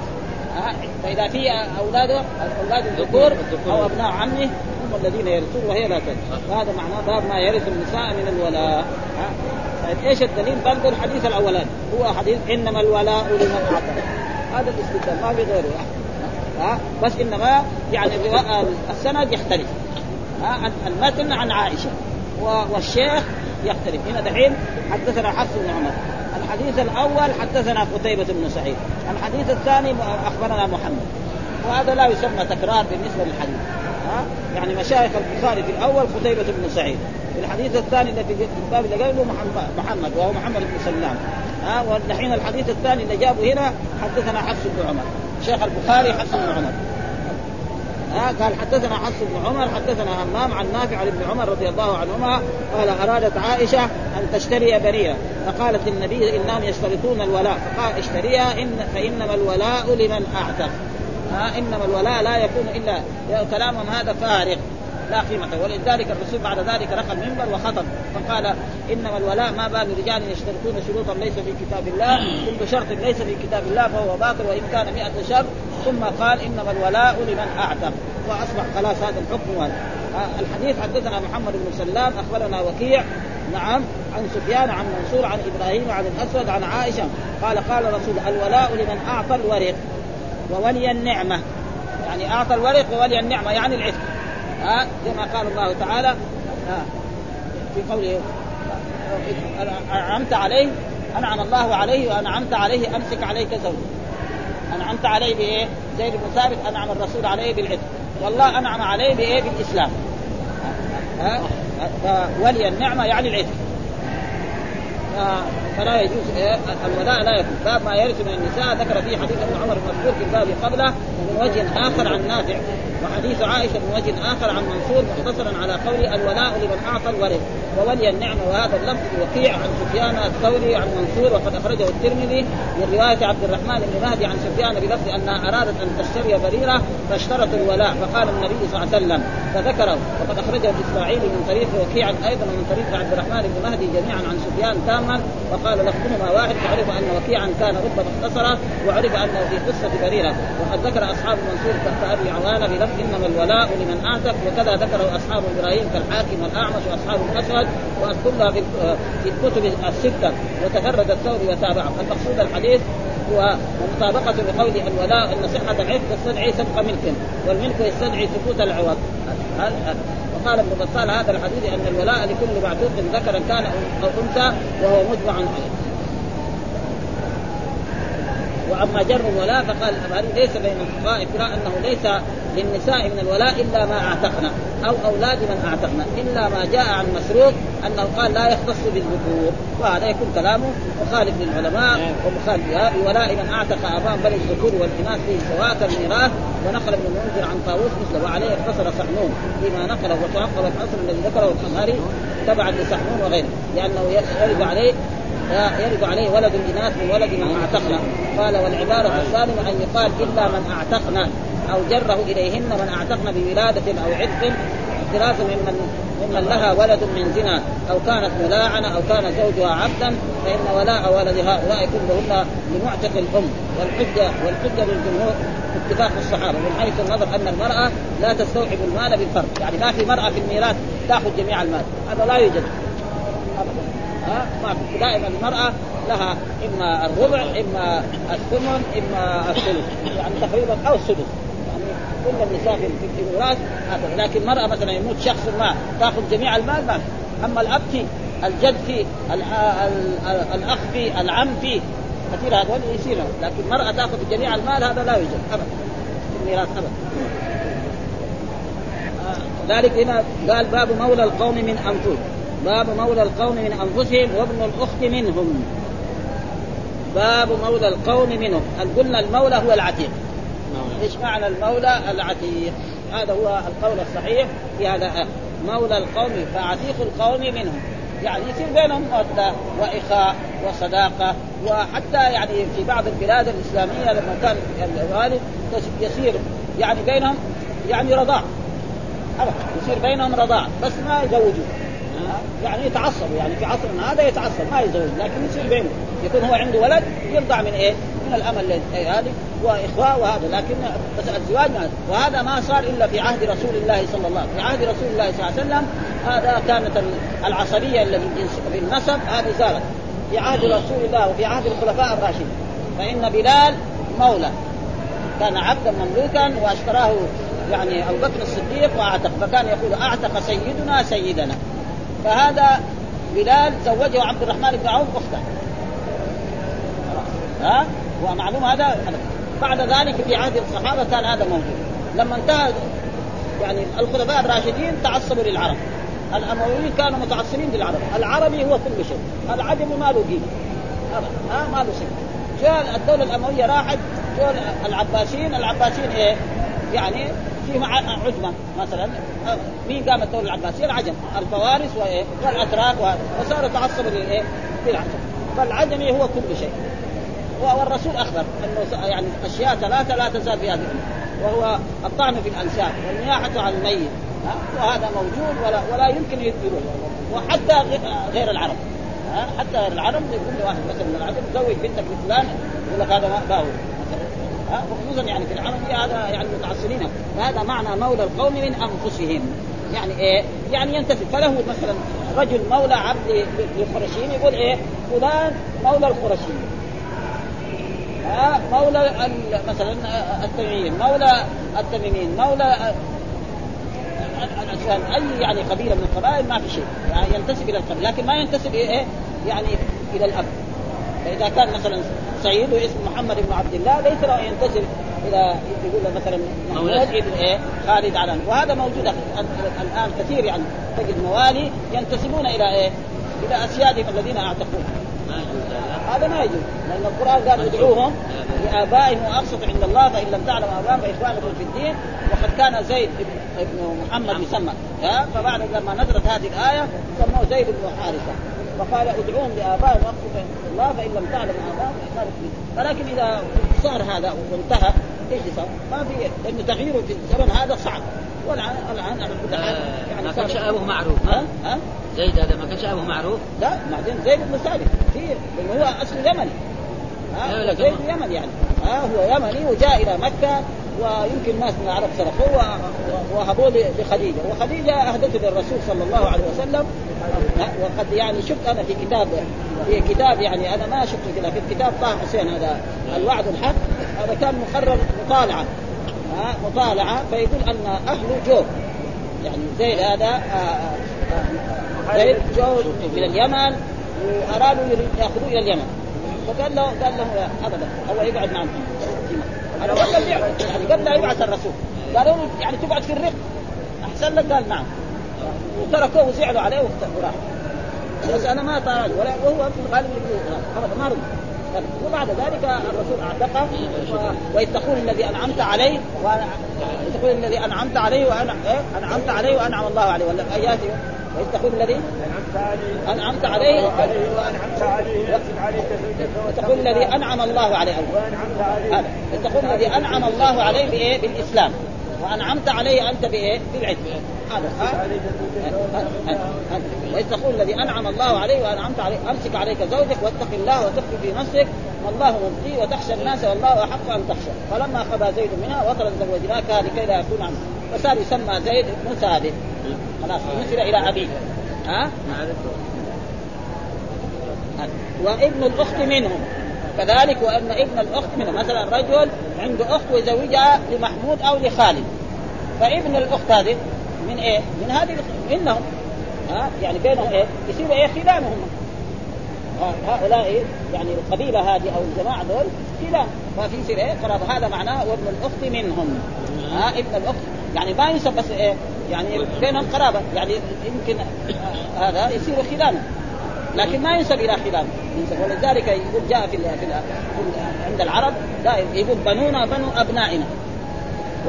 فإذا في اولاده أولاد الذكور أو أبناء عمه هم الذين يرثون وهي لا ترث وهذا معناه باب ما يرث النساء من الولاء. طيب إيش الدليل؟ برضه الحديث الاولاني هو حديث إنما الولاء لمن أعطى. هذا الاستدلال ما في غيره. ها؟ بس إنما يعني السند يختلف. ها؟ المتن عن عائشة. والشيخ يختلف. هنا دحين حدثنا حفص بن عمر. الحديث الأول حدثنا قتيبة بن سعيد. الحديث الثاني أخبرنا محمد. وهذا لا يسمى تكرار بالنسبة للحديث. ها؟ يعني مشايخ البخاري في الأول قتيبة بن سعيد. في الحديث الثاني الذي في الباب اللي قبله محمد وهو محمد بن سلام. ها؟ والحين الحديث الثاني اللي جابه هنا حدثنا حفص بن عمر. شيخ البخاري حفص بن عمر. ها قال حدثنا حفص بن عمر حدثنا همام عن نافع عن ابن عمر رضي الله عنهما قال أرادت عائشة أن تشتري بريرة فقالت للنبي إنهم يشترطون الولاء فقال اشتريها إن فإنما الولاء لمن أعتق. ها إنما الولاء لا يكون إلا كلامهم هذا فارغ لا قيمة ولذلك الرسول بعد ذلك رقى المنبر وخطب. فقال إنما الولاء ما بال رجال يشترطون شروطا ليس في كتاب الله كل شرط ليس في كتاب الله فهو باطل وإن كان 100 شرط. ثم قال إنما الولاء لمن أعتق. وأصبح خلاص هذا الحكم. هذا آه، الحديث حدثنا محمد بن سلام أخبرنا وكيع نعم عن سفيان عن منصور عن إبراهيم عن الأسود عن عائشة. قال قال رسول الولاء لمن أعطى الورق وولي النعمة. يعني أعطى الورق وولي النعمة يعني العتق. ها آه زي ما قال الله تعالى. آه. في قوله أنعمت عليه أنعم الله عليه وأنعمت عليه أمسك عليك زوجك أنعمت عليه بإيه؟ زيد بن ثابت أنعم الرسول عليه بالعتق. والله أنعم عليه بإيه؟ بالإسلام. ها؟ فولي النعمة يعني العتق. فلا يجوز إيه؟ الولاء لا يكون. باب ما يرث من النساء ذكر فيه حديث ابن عمر المذكور في الباب قبله من وجه آخر عن نافع. وحديث عائشة من وجه آخر عن منصور مختصرا على قول الولاء لمن أعطى الورث. وولي النعمة وهذا اللفظ وقيع عن سفيان الثوري عن منصور وقد أخرجه الترمذي من رواية عبد الرحمن بن مهدي عن سفيان بلفظ أنها أرادت أن تشتري بريرة فاشترت الولاء. فقال النبي صلى الله عليه وسلم فذكره. وقد أخرجه الاسماعيلي من طريق وقيع أيضا من طريق عبد الرحمن بن مهدي جميعا عن سفيان تاما. وقال لفظهما واحد فعرف أن وقيعا كان ربما اختصر وعرف أنه في قصة بريرة. وقد ذكر أصحاب منصور تحت ابي عوانة بلفظ إنما الولاء لمن اعتق وكذا ذكره أصحاب إبراهيم كالحاكم والاعمش وأصحاب الأسود واذكرها في الكتب الستة وتفرد الثوري وتابعه. المقصود الحديث هو ومطابقة لقول الولاء أن صحة العتق تستدعي سبق ملك والملك يستدعي سقوط العوض. وقال ابن بطال هذا الحديث أن الولاء لكل معتوق ذكرا كان أو أنثى وهو متبع عليه. واما جر الولاء فقال الابهري ليس بين الفقهاء افتراء انه ليس للنساء من الولاء إلا ما أعتقنا أو أولاد من أعتقنا إلا ما جاء عن مسروق أنه قال لا يختص بالذكور وهذا يكون كلامه مخالف للعلماء ومخالف بولاء من أعتق اباهم بل الذكور والاناث فيه سواء كالميراث ونقل ابن المنذر عن طاووس مثله وعليه اختصر سحنون فيما نقله وتوقف الحصر الذي ذكره الحماري تبعا لسحنون وغيره لأنه يرد عليه يرد عليه ولد الاناث من ولد من أعتقنا. قال والعبارة السالمه أن يقال إلا من أعتقنا أو جره إليهن من أعتقنا بولادة أو عتق. احترازا ممن ممن لها ولد من زنا. أو كانت ملاعنه أو كان زوجها عبدا فإن ولاء ولد هؤلاء كلهن لمعتق الأم. والحجه والحجة للجمهور اتفاق الصحابة. من حيث النظر أن المرأة لا تستوعب المال بالفرق يعني ما في مرأة في الميراث تأخذ جميع المال. هذا لا يوجد. ها ما في دائما المرأة لها إما الربع إما الثمن إما الثلث يعني تقريبا أو السدس يعني كل النساء في الميراث هذا لكن المراه مثلا يموت شخص ما تأخذ جميع المال ما أما الأب في الجد في الأخ في العم في كثير هذول يصير؟ لكن المراه تأخذ جميع المال هذا لا يوجد ابدا في الميراث ابدا. ذلك هنا قال باب مولى القوم من أنفسهم. باب مولى القوم من أنفسهم وابن الأخت منهم. باب مولى القوم منهم. قلنا المولى هو العتيق؟ إيش معنى المولى العتيق؟ هذا هو القول الصحيح في هذا. مولى القوم فعتيق القوم منهم. يعني يصير بينهم مودة وإخاء وصداقة وحتى يعني في بعض البلاد الإسلامية لما كان الوالد يصير يعني بينهم يعني رضاع. يصير بينهم رضاع. بس ما يزوجوا. يعني يتعصبوا يعني في عصرنا هذا يتعصب ما يزوج لكن يصير بينه. يكون هو عنده ولد يرضع من إيه؟ من الأمل هذه وإخوة وهذا. لكن بس الزواج وهذا ما صار إلا في عهد رسول الله صلى الله عليه وسلم، في عهد رسول الله صلى الله عليه وسلم. هذا كانت العصبية التي في النسب هذه زالت. في عهد رسول الله وفي عهد الخلفاء الراشدين. فإن بلال مولى. كان عبدا مملوكا وأشتراه يعني أبو بكر الصديق واعتق فكان يقول أعتق سيدنا سيدنا. فهذا بلال زوجه عبد الرحمن بن عوف أخته. ها؟ ومعلوم هذا بعد ذلك في عهد الصحابة كان هذا موجود. لما انتهى يعني الخلفاء الراشدين تعصبوا للعرب. الأمويين كانوا متعصبين للعرب. العربي هو كل شيء. العجم ما له دين. ها؟ ما له شيء. جاء الدولة الأموية راحت. جاء العباسيين. العباسيين إيه؟ يعني في عجمة مثلا. مين قام الدولة العباسية؟ العجم. الفوارس وإيه؟ والأتراك وصار يتعصب للايه؟ للعجم فالعجمي هو كل شيء. والرسول أخبر أنه يعني أشياء ثلاثة لا تزال في هذه وهو الطعن في الأنساب والنياحة على الميت. وهذا موجود ولا ولا يمكن يديروه وحتى غير العرب. حتى العرب يقول واحد مثلا من العرب زوج بنتك لفلان يقول لك هذا باهو وخصوصا يعني في العربية هذا يعني متعصبين فهذا معنى مولى القوم من أنفسهم. يعني إيه؟ يعني ينتسب فله مثلا رجل مولى عبد للقرشيين يقول إيه؟ فلان مولى القرشيين. مولى مثلا التميميين مولى التميميين مولى أي يعني قبيلة من القبائل ما في شيء. يعني ينتسب إلى القبيلة. لكن ما ينتسب إيه؟ يعني إلى الأب. فإذا كان مثلا سيده اسمه محمد بن عبد الله. ليس له ينتسب إلى يقول مثلا محمود ابن إيه؟ خالد علم وهذا موجود الآن. كثير يعني. تجد موالي ينتسبون إلى إيه؟ إلى أسيادهم الذين أعتقوه. هذا ما يجوز. لأن القرآن قال ادعوهم لآبائهم واقسط عند الله فإن لم تعلم ابائهم فاخوانكم في الدين. وقد كان زيد بن محمد يسمى. فبعد لما نزلت هذه الآية سموه زيد بن حارثة. فقال ادعوهم لآبائهم واقسط عند الله فإن لم تعلم ابائهم الدين ولكن إذا صار هذا وانتهى إيش صار؟ ما في لأنه تغييره في الزمن هذا صعب. والان الآن على كل حال آه، يعني ما كانش أبوه معروف. ها؟ ها؟ زيد هذا ما كانش أبوه معروف؟ لا بعدين زيد بن ثابت. في هو اصله يمني. ها؟ زيد يمني يعني. ها هو يمني وجاء إلى مكة ويمكن ناس من العرب سرقوه وهبوه لخديجة. وخديجة أهدته للرسول صلى الله عليه وسلم. وقد يعني شفت أنا في كتاب في كتاب يعني أنا ما شفته كذا في كتاب طه حسين هذا الوعد الحق. هذا كان مخرج مطالعة. مطالعة فيقول أن اهله جو يعني زيد هذا آه، آه، زيد جو من اليمن وأرادوا يأخذوه إلى اليمن. فقال له قال له أبدا هو يقعد معهم هذا قبل يعني قبل لا يبعث الرسول. قالوا له يعني تقعد في الرق. أحسن لك؟ قال نعم. وتركوه وزعلوا عليه وراح. بس أنا ما طال ولا وهو في الغالب خلاص ما رد. وبعد ذلك الرسول أعتقه. واذ تقول الذي أنعمت عليه. وأنا تقول الذي أنعمت عليه وأنا إيه؟ أنعمت عليه وأنعم الله عليه. ولا ايات تقول الذي؟ أنعمت عليه. وانعمت عليه وتقول الذي أنعم الله عليه. هذا. تقول الذي أنعم الله عليه بإيه؟ بالإسلام. وأنعمت عليه أنت بإيه؟ بالعلم. هذا. وإذ تقول الذي أنعم الله عليه وأنعمت عليه. أمسك عليك زوجك واتق الله وتخفي في نفسك. والله مبدي وتخشى الناس والله أحق أن تخشى. فلما خبى زيد منها وطرا زوجناك لكي لا يكون عنه. فصار يسمى زيد بن ثابت. خلاص نسب إلى أبيه. ها؟ وابن الأخت منهم كذلك وأن ابن الأخت منهم مثلا رجل عنده أخت ويزوجها لمحمود أو لخالد. فابن الأخت هذه من إيه؟ من هذه منهم. ها؟ يعني بينهم إيه؟ يصيروا إيه؟ خلانهم. هؤلاء؟ يعني القبيلة هذه أو الجماعة دول خلان ما في يصير إيه؟ قرابه هذا معناه وابن الأخت منهم. ها؟ ابن الأخت. يعني ما ينسب بس إيه؟ يعني بينهم قرابه يعني يمكن هذا يصير خلانا لكن ما ينسب إلى خلان ينسب. ولذلك يقول جاء في, في, عند العرب يقول بنونا بنو أبنائنا.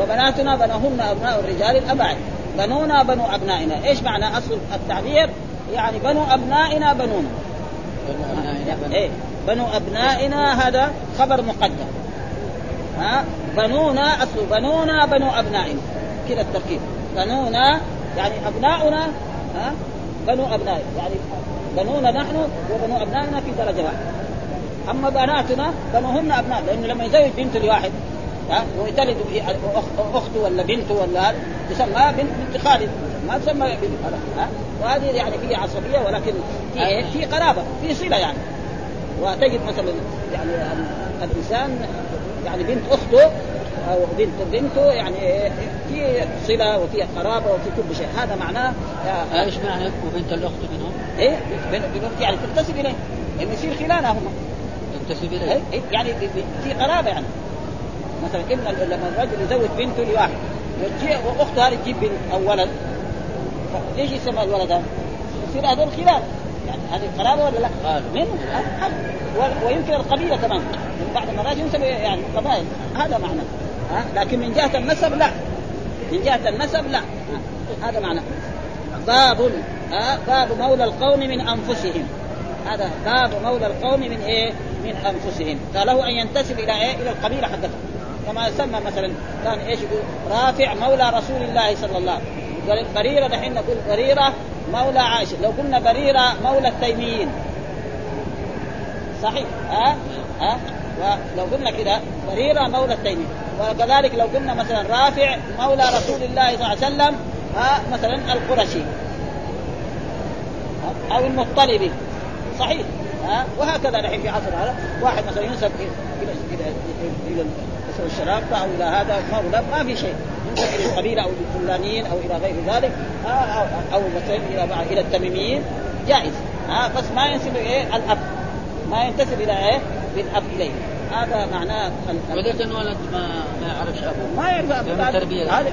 وبناتنا بنوهن أبناء الرجال الأبعد. بنونا بنو أبنائنا. إيش معنى أصل التعبير؟ يعني بنو أبنائنا بنونا. إيه. بنو أبنائنا هذا خبر مقدم. ها؟ بنونا اصل بنونا بنو أبنائنا. كذا التركيب. بنونا يعني أبناؤنا ها؟ بنو ابنائنا يعني بنونا نحن وبنو أبنائنا في درجة واحدة. أما بناتنا بنوهن أبناء. لأنه لما يزوج بنت لواحد ها؟ وتلد أخته ولا بنته ولا تسمى بنت بنت خالد. ما تسمى بنت ها؟ وهذه يعني في عصبية ولكن في إيه؟ في قرابة في صلة يعني. وتجد مثلا يعني الإنسان يعني بنت أخته أو بنت بنته يعني في صلة وفي قرابة وفي كل شيء. هذا معناه إيش معنى وبنت الأخت منهم؟ إيه؟ بنت الاخت يعني تنتسب إليه. يعني يصير خلانها هم. تنتسب إليه. إيه؟ يعني في قرابة يعني. مثلا إبن لما الرجل يزوج بنته لواحد واخته هذه تجيب بنت أو ولد إيش يسمى الولد هذا؟ يصير هذول خلاف. يعني هذه قرابه ولا لا؟ من؟ ويمكن القبيلة كمان من بعض المرات ينسب يعني قبائل هذا معنى. ها؟ لكن من جهة النسب لا. من جهة النسب لا. هذا معنى. باب باب مولى القوم من أنفسهم. هذا باب مولى القوم من إيه؟ من أنفسهم. فله أن ينتسب إلى إيه؟ إلى القبيلة حقته كما سمى مثلا. كان إيش يقول؟ رافع مولى رسول الله صلى الله عليه وسلم. بريره دحين نقول بريره مولى عائشه لو قلنا بريره مولى التيميين صحيح. ها؟ ها؟ ولو قلنا كذا بريره مولى التيميين وكذلك لو قلنا مثلا رافع مولى رسول الله صلى الله عليه وسلم ها؟ مثلا القرشي. أو المطلبي صحيح. ها؟ وهكذا نحن في عصر هذا. واحد مثلا ينسب إلى إلى الشراب أو إلى هذا ما في شيء. ينسب إلى القبيله أو الفلانيين أو إلى غير ذلك أو أو مثلا إلى إلى التميميين جائز. بس ما ينسب إيه؟ الأب. ما ينتسب إلى إيه؟ بالاب إليه. هذا معناه ولكن الولد ما ما يعرفش أبوه. ما يعرف أبوه. التربيه هذا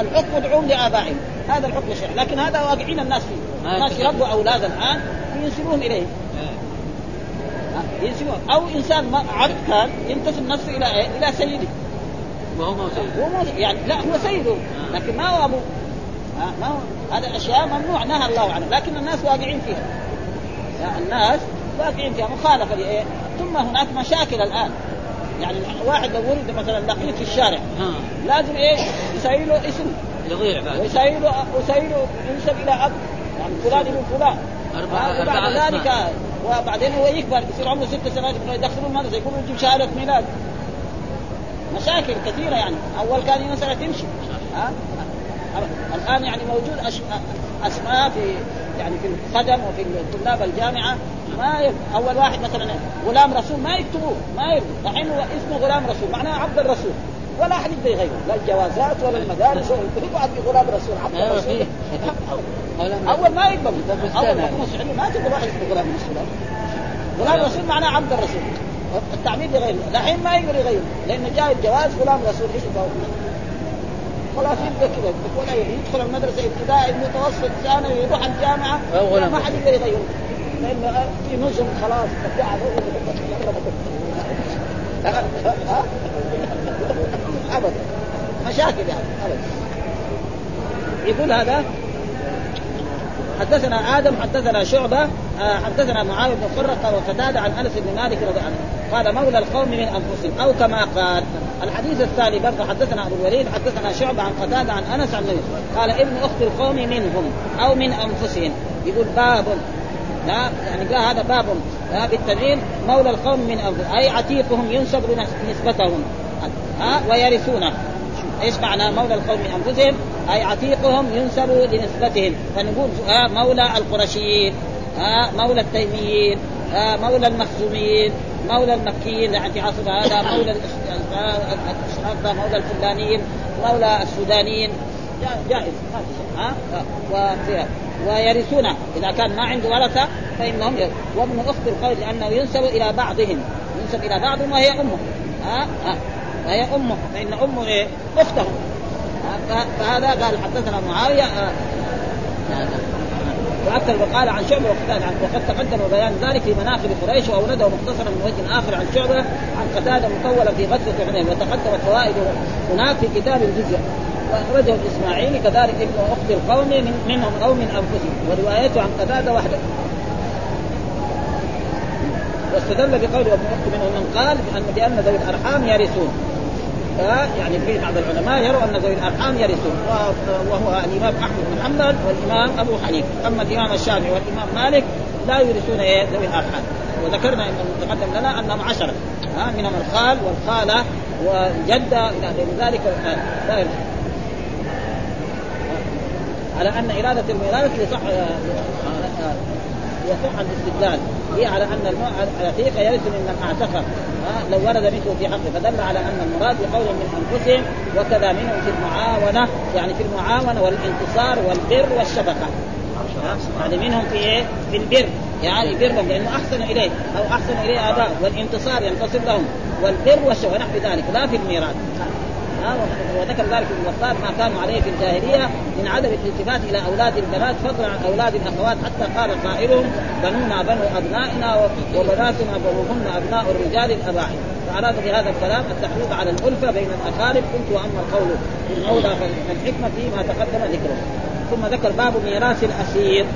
الحكم يدعون لآبائهم. هذا الحكم الشرعي لكن هذا واقعين الناس فيه. الناس يربوا أولاد الآن وينسبوهم إليه. ينسبون. أو إنسان ما عبد كان ينتسب نفسه إلى إيه؟ إلى سيده. ما هو سيد هو يعني لا هو سيده لكن ما هو ابوه ها ما هو هذه أشياء ممنوع نهى الله عنها لكن الناس واقعين فيها. يعني الناس واقعين فيها مخالفة لإيه؟ ثم هناك مشاكل الآن. يعني واحد لو ولد مثلا لقيت في الشارع ها لازم إيه؟ يسوي له اسم يضيع بعد. ويسوي له ويسوي له ينسب إلى أب. يعني فلان ابن فلان. أربعة أربعة ذلك وبعدين هو يكبر يصير عمره ست سنوات يبغى يدخلوه المدرسة يقولوا يجيب شهادة ميلاد. مشاكل كثيرة يعني. أول كان مثلا تمشي. ها؟ الآن يعني موجود أش... أسماء في يعني في الخدم وفي طلاب الجامعة ما يب... أول واحد مثلا غلام رسول ما يكتبوه ما يرضوا الحين هو اسمه غلام رسول معناه عبد الرسول. ولا أحد يقدر يغيره لا الجوازات ولا المدارس ولا يقعد غلام رسول عبد أيوة الرسول. أول ما يقبل أول ما. يكون مسلم ما تقول واحد اسمه غلام رسول. غلام رسول معناه عبد الرسول. التعبير لغيره. الحين ما يقدر يغيره لأنه جاء الجواز غلام رسول إيش؟ خلاص يبدا كذا. ولا يدخل المدرسة ابتدائي متوسط ثانوي يروح الجامعة ما حد يقدر يغيره. لأنه في نظم خلاص. ابدا. مشاكل يعني. ابدا. يقول هذا حدثنا آدم حدثنا شعبة آه، حدثنا معاوية بن فرقة وقتادة عن أنس بن مالك رضي الله عنه. قال مولى القوم من أنفسهم. أو كما قال الحديث الثاني برضه حدثنا أبو الوليد حدثنا شعبة عن قتادة عن أنس عن النبي قال ابن أخت القوم منهم أو من أنفسهم. يقول باب. لا يعني قال هذا باب. لا مولى القوم من أنفسهم. أي عتيقهم ينسب نسبتهم. ها؟ ويرثونه. إيش معنى مولى القوم من أنفسهم؟ أي عتيقهم ينسب لنسبتهم. فنقول آه مولى القرشيين آه مولى التيميين آه مولى المخزوميين مولى المكيين يعني في عصر هذا مولى آه، الإشراف مولى الفلانيين مولى السودانيين. جا- جائز ها؟ آه، ويرثونه إذا كان ما عنده ورثة فإنهم وابن أخت القول لأنه ينسب إلى بعضهم. ينسب إلى بعضهم وهي أمه. ها؟ ها؟ وهي أمه. فإن أمه إيه؟ أختهم. ها، فهذا قال حدثنا معاوية آه، وأكثر وقال عن شعبة وقتاده عن وقد تقدم بيان ذلك في مناقب قريش وأورده مختصرا من وجه آخر عن شعبة عن قتادة مطولا في غزوة حنين وتقدمت فوائد هناك في كتاب الجزية. وأخرجه الاسماعيلي كذلك ابن أخت القوم من منهم أو من أنفسهم وروايته عن قتادة وحده. واستدل بقوله ابن أخت منهم من قال بان بأن ذوي الأرحام يرثون. يعني في بعض العلماء يروا أن ذوي الأرحام يرثون. وهو الإمام أحمد بن حنبل والإمام أبو حنيفة. أما الإمام الشافعي والإمام مالك لا يرثون إيه؟ ذوي الأرحام. وذكرنا إن تقدم لنا أنهم عشرة. ها منهم الخال والخالة والجدة إلى غير ذلك. على أن إرادة الميراث يصح يصح الاستدلال. هي على أن العتيق يرث ممن اعتقه ها لو ورد مثله في حقه فدل على أن المراد بقول من أنفسهم وكذا منهم في المعاونة يعني في المعاونة والانتصار والبر والشبكة. يعني منهم في إيه؟ في البر. يعني برهم لأنه أحسن إليه. أو أحسن إليه اباء والانتصار ينتصر لهم. والبر والشبكة. ونحو ذلك. لا في الميراث. وذكر ذلك ابن الوفار ما كانوا عليه في الجاهلية من عدم الالتفات إلى أولاد البنات فضلا عن أولاد الأخوات حتى قال قائلهم بنونا بنو أبنائنا وبناتنا بنوهن أبناء الرجال الاباعد فاراد بهذا الكلام التحريض على الألفة بين الأقارب قلت وأما القول في المولى فالحكمة فيما تقدم ذكره. ثم ذكر باب ميراث الأسير.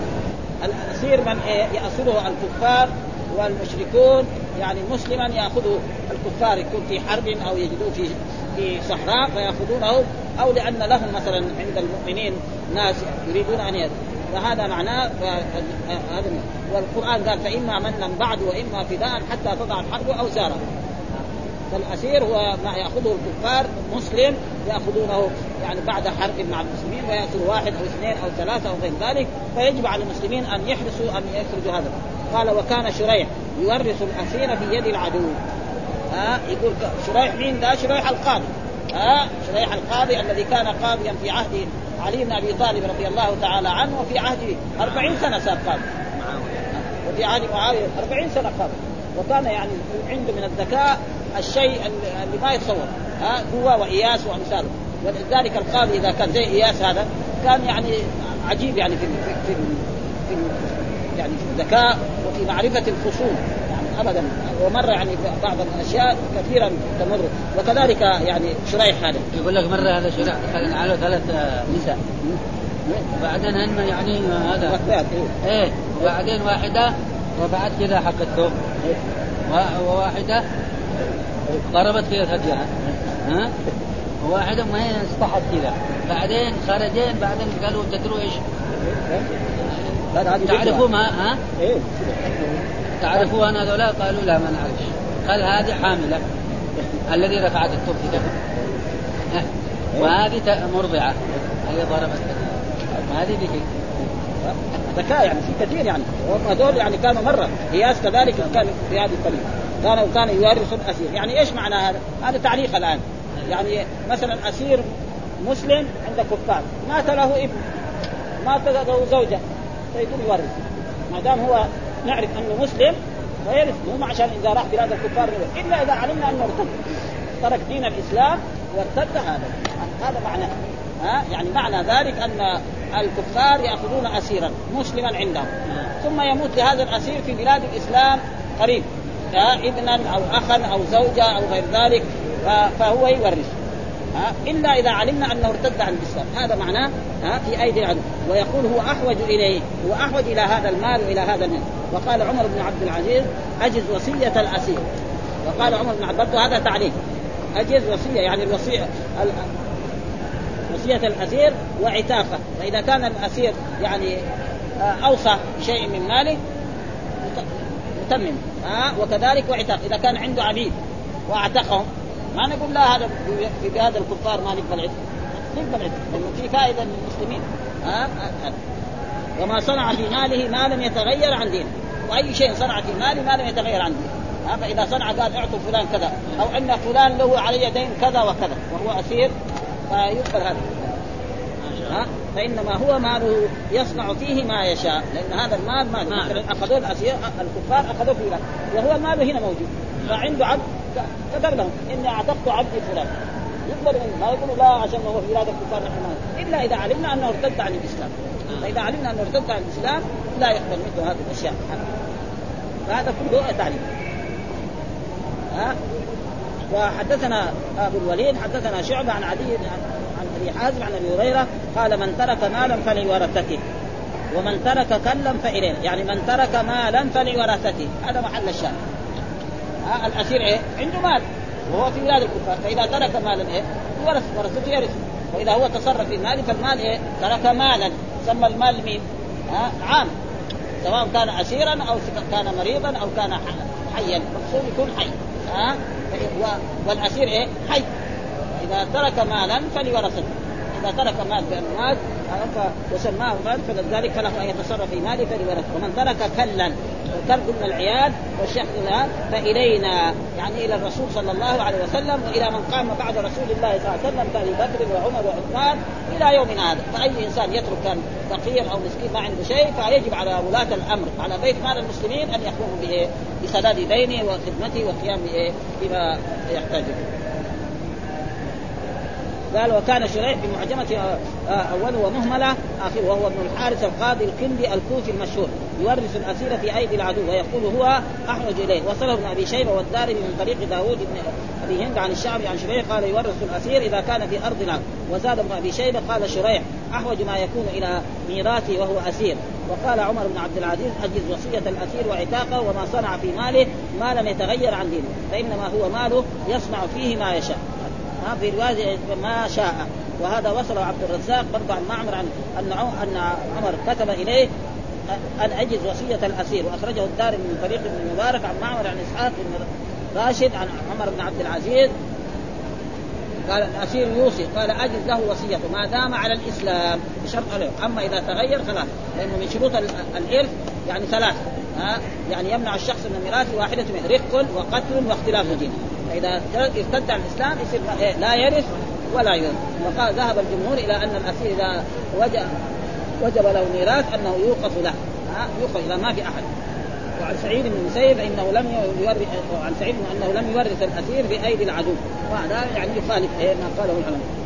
الأسير من إيه؟ يأسره الكفار والمشركون يعني مسلما ياخذه الكفار يكون في حرب أو يجدوه في في صحراء فيأخذونه أو لأن لهم مثلا عند المؤمنين ناس يريدون أن يد فهذا معناه هذا والقرآن قال فإما منا بعد وإما فداء حتى تضع الحرب اوزارها فالأسير هو ما يأخذه الكفار مسلم يأخذونه يعني بعد حرب مع المسلمين وياسر واحد أو اثنين أو ثلاثة أو غير ذلك فيجب على المسلمين أن يحرصوا أن يخرجوا هذا قال وكان شريح يورث الأسير في يد العدو. ها يقول شريح مين ده؟ شريح القاضي. ها شريح القاضي الذي كان قاضيا في عهد علي بن أبي طالب رضي الله تعالى عنه وفي عهده 40 سنة صار قاضي. وفي عهد معاوية 40 سنة قاضي. وكان يعني عنده من الذكاء الشيء اللي ما يتصور. ها هو وإياس وأمثاله. ولذلك القاضي إذا كان زي إياس هذا كان يعني عجيب يعني في في في, في يعني في الذكاء. وفي معرفة الخصوم. يعني ابدا. ومر يعني بعض الأشياء كثيرا تمر. وكذلك يعني شريح هذا. يقول لك مره هذا شريح. دخل على ثلاث نساء. وبعدين هم يعني هذا. إيه. وبعدين واحدة رفعت كذا حق الثوب وواحدة ضربت كذا ثديها ها؟ وواحدة ما هي اصطحت كذا. بعدين خرجين بعدين قالوا تدروا إيش؟ تعرفوا ما ها؟ إيه. تعرفوا ان هذولا؟ قالوا لا ما نعرفش قال هذه حاملة الذي رفعت الثوب كذا وهذه مرضعة. هي ضربت هذه به ذكاء يعني في كثير يعني. هذول يعني كانوا مرة. قياس كذلك كان في هذه الطريقة كانوا كان يورث الاسير يعني إيش معنى هذا؟ هذا تعليق الآن. يعني مثلا أسير مسلم عند كفار. مات له ابن. مات له زوجة. فيقول يورث ما دام هو نعرف أنه مسلم فيرث مو عشان إذا راح بلاد الكفار إلا إذا علمنا أنه ارتد. ترك دين الإسلام وارتد هذا. هذا معناه ها؟ يعني معنى ذلك أن الكفار يأخذون اسيرا مسلما عندهم. ثم يموت لهذا الأسير في بلاد الإسلام قريب. ابنا أو اخا أو زوجة أو غير ذلك فهو يورث. ها؟ إلا إذا علمنا أنه ارتد عن الإسلام. هذا معناه ها في ايدي العدو ويقول هو أحوج إليه. هو أحوج إلى هذا المال وإلى هذا المال. وقال عمر بن عبد العزيز أجز وصية الأسير. وقال عمر بن عبد هذا تعليم. أجز وصية يعني الوصية وصية الأسير وعتاقة. فإذا كان الأسير يعني آه، أوصى بشيء من ماله متمم. ها وكذلك وعتاق. إذا كان عنده عبيد وأعتقهم ما نقول لا هذا في بلاد الكفار ما نقبل عتق. نقبل عتق. لأنه في فائدة للمسلمين. ها؟ وما صنع في ماله ما لم يتغير عن دينه. وأي شيء صنع في ماله ما لم يتغير عن دينه. فإذا صنع قال اعطوا فلان كذا. أو إن فلان له علي دين كذا وكذا. وهو أسير فيقبل هذا. ها؟ فإنما هو ماله يصنع فيه ما يشاء. لأن هذا المال ما مثلا أخذوه الأسير الكفار أخذوه في وهو المال هنا موجود. فعنده عبد كتب لهم إني أعتقت عبدي فلان. يقبل منه ما يقولوا لا عشان هو في بلاد الكفار نحن. إلا إذا علمنا أنه ارتد عن الإسلام. فاذا علمنا أنه ارتد عن الإسلام لا يقبل منه هذه الأشياء. فهذا كله تعليم. ها؟ وحدثنا أبو الوليد حدثنا شعبة عن عدي عن أبي حازم عن أبي هريرة قال من ترك مالا فلورثته ومن ترك كلا فإليه. يعني من ترك مالا فلورثته هذا محل الشاهد. الأسير إيه؟ عنده مال. وهو في بلاد الكفار. فإذا ترك مالا إيه؟ ورث ورثته يرث. وإذا هو تصرف في المال فالمال إيه؟ ترك مالا. سمى المال مين؟ ها عام. سواء كان اسيرا أو كان مريضا أو كان حيا. المقصود يكون حي. ها والأسير إيه؟ حي. إذا ترك مالا فلورثته إذا ترك مال باموال وسماه مال فلذلك فله أن يتصرف في ماله فلورثه ومن ترك كلا كلب من العيال والشيخ فإلينا يعني إلى الرسول صلى الله عليه وسلم وإلى من قام بعد رسول الله صلى الله عليه وسلم كابي بكر وعمر وعثمان إلى يومنا هذا. فأي إنسان يترك كان فقير أو مسكين ما عنده شيء فيجب على ولاة الأمر على بيت مال المسلمين أن يقوموا بسداد دينه وخدمته والقيام بما يحتاج قال وكان شريح بمعجمة آه، آه، أوله ومهملة آخره وهو ابن الحارث القاضي الكندي الكوفي المشهور يورث الأسير في أيدي العدو ويقول هو أحوج إليه. وصله ابن أبي شيبة والدارمي من طريق داوود بن أبي هند عن الشعبي عن شريح قال يورث الأسير إذا كان في أرضنا وزاد ابن أبي شيبة قال شريح أحوج ما يكون إلى ميراثه وهو أسير. وقال عمر بن عبد العزيز أجز وصية الأسير وعتاقه وما صنع في ماله ما لم يتغير عن دينه فإنما هو ماله يصنع فيه ما يشاء. ها في روايه ما شاء. وهذا وصل عبد الرزاق برضه عن معمر عن أن أن عمر كتب إليه أن أجز وصية الأسير. وأخرجه الدار من طريق ابن مبارك عن معمر عن إسحاق بن راشد عن عمر بن عبد العزيز. قال الأسير يوصي. قال أجز له وصيته. ما دام على الإسلام. بشرط عليه. أما إذا تغير خلاص. لأنه من شروط الإرث يعني ثلاث ها؟ يعني يمنع الشخص من الميراث واحدة من رق وقتل واختلاف دين. فاذا ارتد عن الإسلام يصير إيه؟ لا يرث ولا يرث وقال ذهب الجمهور إلى أن الأسير إذا وجب وجب له ميراث أنه يوقف له. يوقف إذا ما في أحد. وعن سعيد بن المسيب إنه لم يورث وعن سعيد أنه لم يورث الأسير بأيدي العدو. وهذا يعني يخالف إيه ما قاله العلماء.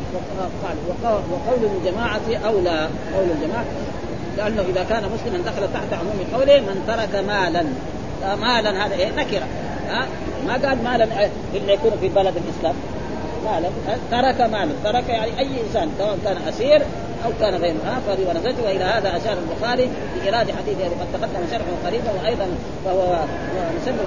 وقول الجماعة أولى. قول الجماعة. لأنه إذا كان مسلما دخل تحت عموم قوله من ترك مالا. مالا هذا إيه نكرة. ها؟ ما قال مالا إلا يكون في بلد الإسلام. مالا ترك مالا ترك يعني أي إنسان سواء كان أسير أو كان غيره ها فهذه وإلى هذا أشار البخاري بإيراد حديث يعني قد تقدم شرحه قريبا وأيضا فهو مسلم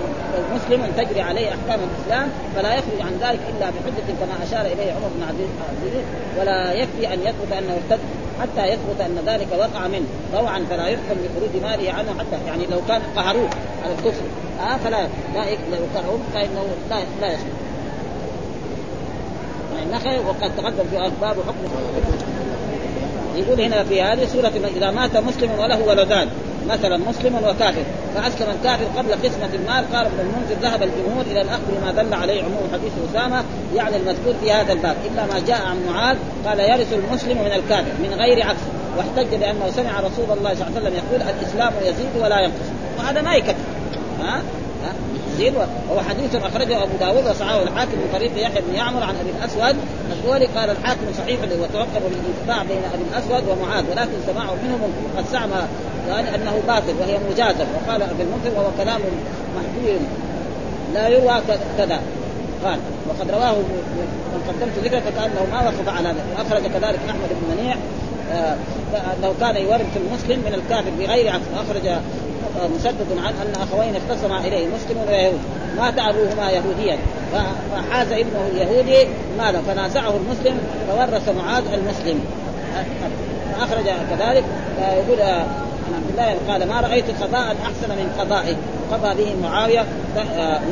مسلم تجري عليه أحكام الإسلام فلا يخرج عن ذلك إلا بحجة كما أشار إليه عمر بن عبد العزيز ولا يكفي أن يثبت أنه ارتد حتى يثبت أن ذلك وقع منه طوعا فلا يحكم بخروج ماله عنه حتى يعني لو كان قهروه على الكفر. آه فلا لا لو قهروه فإنه لا لا يسلم يعني وقد تقدم في اسباب حكم يقول هنا في هذه سورة إذا مات مسلم وله ولدان مثلا مسلم وكافر. فأسلم الكافر قبل قسمة المال قال ابن المنذر ذهب الجمهور إلى الأخذ بما دل عليه عموم حديث أسامة يعني المذكور في هذا الباب. إلا ما جاء عن معاذ قال يرث المسلم من الكافر من غير عكس. واحتج بأنه سمع رسول الله صلى الله عليه وسلم يقول الإسلام يزيد ولا ينقص. وهذا ما يكفي. ها؟ يزيد وهو حديث أخرجه أبو داود وصححه الحاكم من طريق يحيى بن يعمر عن أبي الأسود الدولي قال الحاكم صحيح وتوقف بالانقطاع بين أبي الأسود ومعاذ ولكن سماعه منهم قد زعم أنه باطل وهي مجازر وقال ابي المنذر وهو كلام محفوظ لا يروى كذا قال وقد رواه من قدمت ذكره فكأنه ما وقف على ذلك وأخرج كذلك أحمد بن منيع آه انه كان يورث المسلم من الكافر بغير عقل اخرج مسدد عن أن أخوين اختصما إليه مسلم ويهود مات ابوهما يهوديا. فحاز ابنه اليهودي ماذا؟ فنازعه المسلم فورث معاذ المسلم. فاخرج كذلك يقول عن عبد الله قال ما رأيت قضاء أحسن من قضائه. قضى به معاوية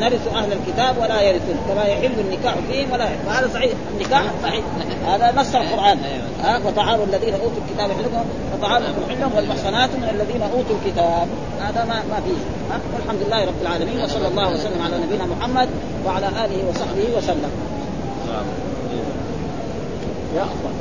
نرث أهل الكتاب ولا يرثون. كما يحل النكاح فيهم ولا يحل. هذا صحيح. النكاح صحيح. هذا نص القرآن. ها وطعام الذين أوتوا الكتاب حلهم وطعامكم حلهم والمحصنات من الذين أوتوا الكتاب. هذا ما ما فيه. والحمد لله رب العالمين وصلى الله وسلم على نبينا محمد وعلى آله وصحبه وسلم. يا الله